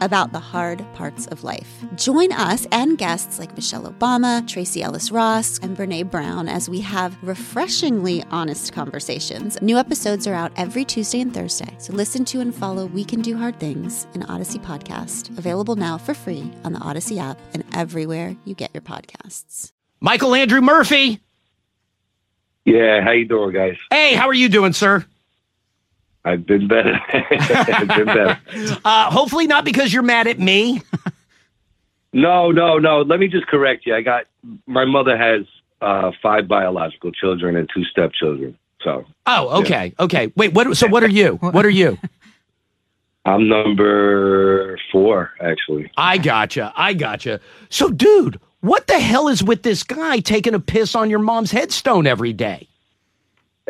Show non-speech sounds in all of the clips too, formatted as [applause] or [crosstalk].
about the hard parts of life. Join us and guests like Michelle Obama, Tracee Ellis Ross, and Brene Brown as we have refreshingly honest conversations. New episodes are out every Tuesday and Thursday, so listen to and follow We Can Do Hard Things, an Odyssey podcast, available now for free on the Odyssey app and everywhere you get your podcasts. Michael Andrew Murphy. Yeah, how you doing, guys? Hey, how are you doing, sir? I've been better. [laughs] I've been better. Uh, hopefully not because you're mad at me. [laughs] No, no, no. Let me just correct you. I got my mother has uh, five biological children and two stepchildren. So Oh, okay, okay. Wait, what? So what are you? [laughs] What are you? I'm number four, actually. I gotcha. I gotcha. So, dude, what the hell is with this guy taking a piss on your mom's headstone every day?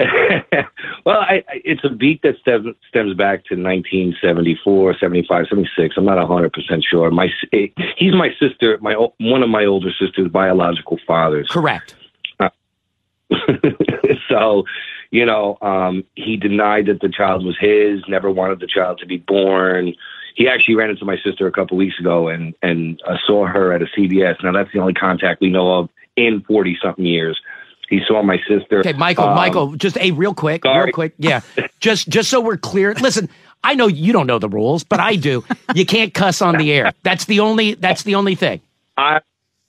[laughs] well, I, I, it's a beat that stems, stems back to 1974, 75, 76. I'm not 100% sure. My eh, He's my sister, my one of my older sister's biological fathers. Correct. [laughs] so, you know, um, he denied that the child was his, never wanted the child to be born. He actually ran into my sister a couple weeks ago and, and uh, saw her at a CVS. Now, that's the only contact we know of in 40 something years. He saw my sister. Okay, Michael, um, Michael, just a real quick, sorry. real quick. Yeah. [laughs] just just so we're clear. Listen, I know you don't know the rules, but I do. You can't cuss on the air. That's the only that's the only thing. I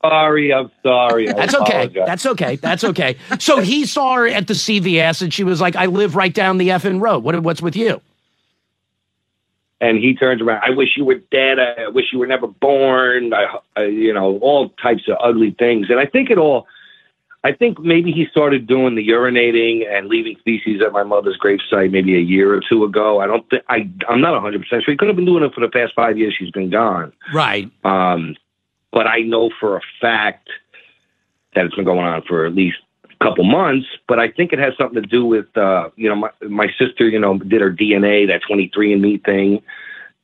sorry. I'm sorry. I That's okay. That's okay. That's okay. So he saw her at the CVS and she was like, I live right down the effing road. What, what's with you? And he turns around. I wish you were dead. I wish you were never born. I, I, you know, all types of ugly things. And I think it all, I think maybe he started doing the urinating and leaving feces at my mother's gravesite maybe a year or two ago. I don't think, I, I'm not 100% sure. He could have been doing it for the past five years she's been gone. Right. Um, but I know for a fact that it's been going on for at least a couple months. But I think it has something to do with, uh, you know, my, my sister, you know, did her DNA, that 23andMe thing,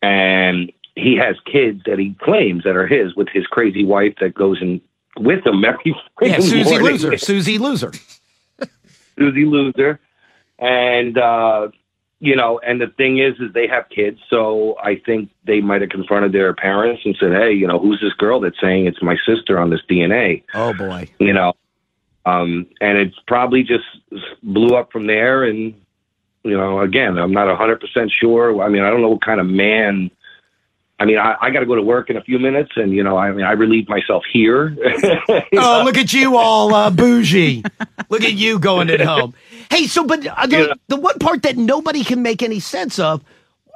and he has kids that he claims that are his with his crazy wife that goes in with him every yeah, Susie morning. Loser, Susie Loser, [laughs] Susie Loser, and uh, you know, and the thing is, is they have kids, so I think they might have confronted their parents and said, "Hey, you know, who's this girl that's saying it's my sister on this DNA?" Oh boy, you know, um, and it probably just blew up from there. And you know, again, I'm not 100 percent sure. I mean, I don't know what kind of man. I mean, I, I got to go to work in a few minutes, and you know, I mean, I relieve myself here. [laughs] oh, look at you all uh, bougie! look at you going at home. Hey, so but uh, the, the one part that nobody can make any sense of,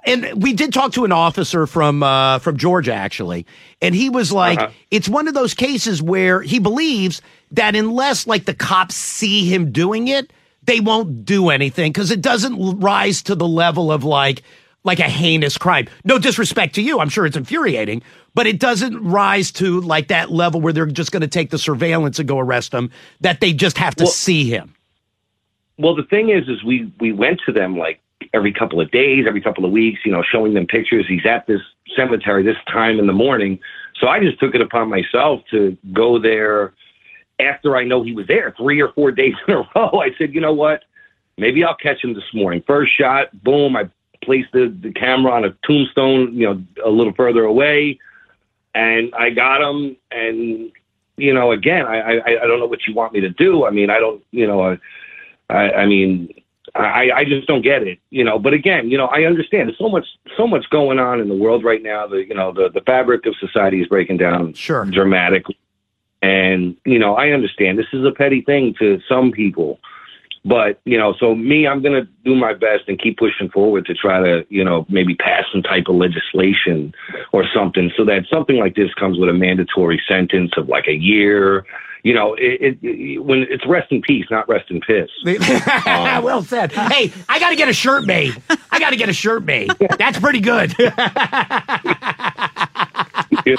and we did talk to an officer from uh, from Georgia actually, and he was like, uh-huh. it's one of those cases where he believes that unless like the cops see him doing it, they won't do anything because it doesn't rise to the level of like like a heinous crime. No disrespect to you, I'm sure it's infuriating, but it doesn't rise to like that level where they're just going to take the surveillance and go arrest him. That they just have to well, see him. Well, the thing is, is we we went to them like every couple of days, every couple of weeks, you know, showing them pictures. He's at this cemetery this time in the morning. So I just took it upon myself to go there after I know he was there three or four [laughs] days in a row. I said, you know what? Maybe I'll catch him this morning. First shot, boom, I placed the, the camera on a tombstone, you know, a little further away. And I got him. And, you know, again, I, I, I don't know what you want me to do. I mean, I don't, you know, I, I, I mean, I, I just don't get it, you know. But again, you know, I understand. There's so much, so much going on in the world right now. The, you know, the the fabric of society is breaking down sure. dramatically, and you know, I understand this is a petty thing to some people, but you know, so me, I'm going to do my best and keep pushing forward to try to, you know, maybe pass some type of legislation or something, so that something like this comes with a mandatory sentence of like a year you know, it, it, when it's rest in peace, not rest in piss. [laughs] um, well said. Hey, I got to get a shirt made. I got to get a shirt made. That's pretty good. [laughs] you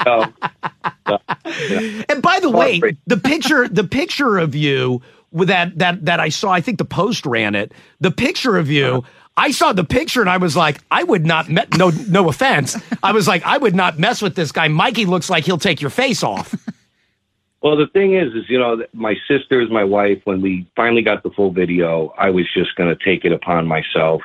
know. Yeah. And by the way, the picture, the picture of you that that that I saw, I think the Post ran it. The picture of you. I saw the picture and I was like, I would not. Me- no, no offense. I was like, I would not mess with this guy. Mikey looks like he'll take your face off. Well, the thing is, is you know, my sister is my wife. When we finally got the full video, I was just going to take it upon myself,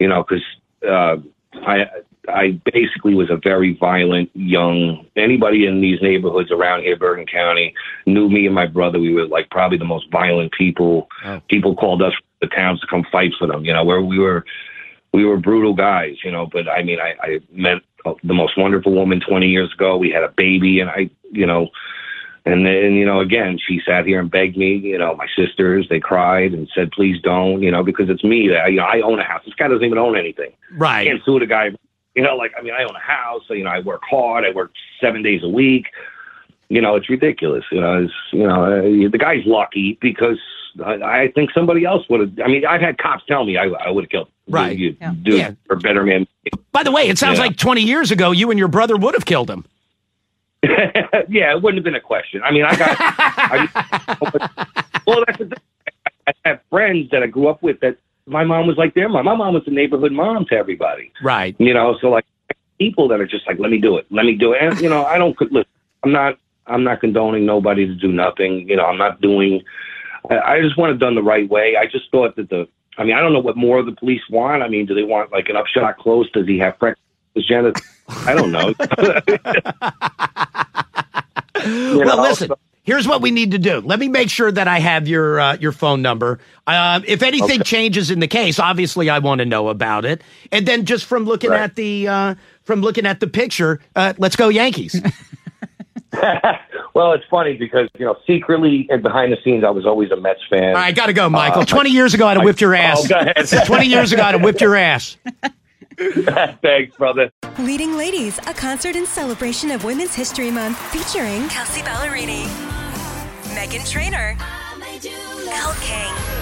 you know, because uh, I I basically was a very violent young. Anybody in these neighborhoods around here, Bergen County, knew me and my brother. We were like probably the most violent people. Oh. People called us the towns to come fight for them. You know, where we were we were brutal guys. You know, but I mean, I, I met the most wonderful woman 20 years ago. We had a baby, and I, you know. And then, you know, again, she sat here and begged me, you know, my sisters, they cried and said, please don't, you know, because it's me. I, you know, I own a house. This guy doesn't even own anything. I Right. can't sue the guy. You know, like, I mean, I own a house. So, you know, I work hard. I work seven days a week. You know, it's ridiculous. You know, it's, you know, uh, the guy's lucky because I, I think somebody else would have. I mean, I've had cops tell me I, I would have killed. Right. You, Yeah. dude, Yeah. or better man. By the way, it sounds Yeah. like 20 years ago, you and your brother would have killed him. [laughs] yeah, it wouldn't have been a question. I mean, I got. I, [laughs] well, that's the thing. I have friends that I grew up with that my mom was like their mom. My mom was the neighborhood mom to everybody. Right. You know, so like people that are just like, let me do it, let me do it. And you know, I don't. Listen, I'm not. I'm not condoning nobody to do nothing. You know, I'm not doing. I, I just want it done the right way. I just thought that the. I mean, I don't know what more the police want. I mean, do they want like an upshot close? Does he have freckles? Janet? I don't know. [laughs] [laughs] You well, listen. so- Here's what we need to do. Let me make sure that I have your uh, your phone number. Um, if anything changes in the case, obviously I want to know about it. And then just from looking Right. at the uh, from looking at the picture, uh, let's go Yankees. [laughs] [laughs] well, it's funny because you know secretly and behind the scenes, I was always a Mets fan. All right, got to go, Michael. Uh, Twenty years ago, I'd have whipped your ass. Oh, go ahead. Twenty years ago, I'd have whipped your ass. [laughs] [laughs] Thanks, brother. Leading Ladies, a concert in celebration of Women's History Month featuring Kelsea Ballerini, Meghan Trainor, Elle King,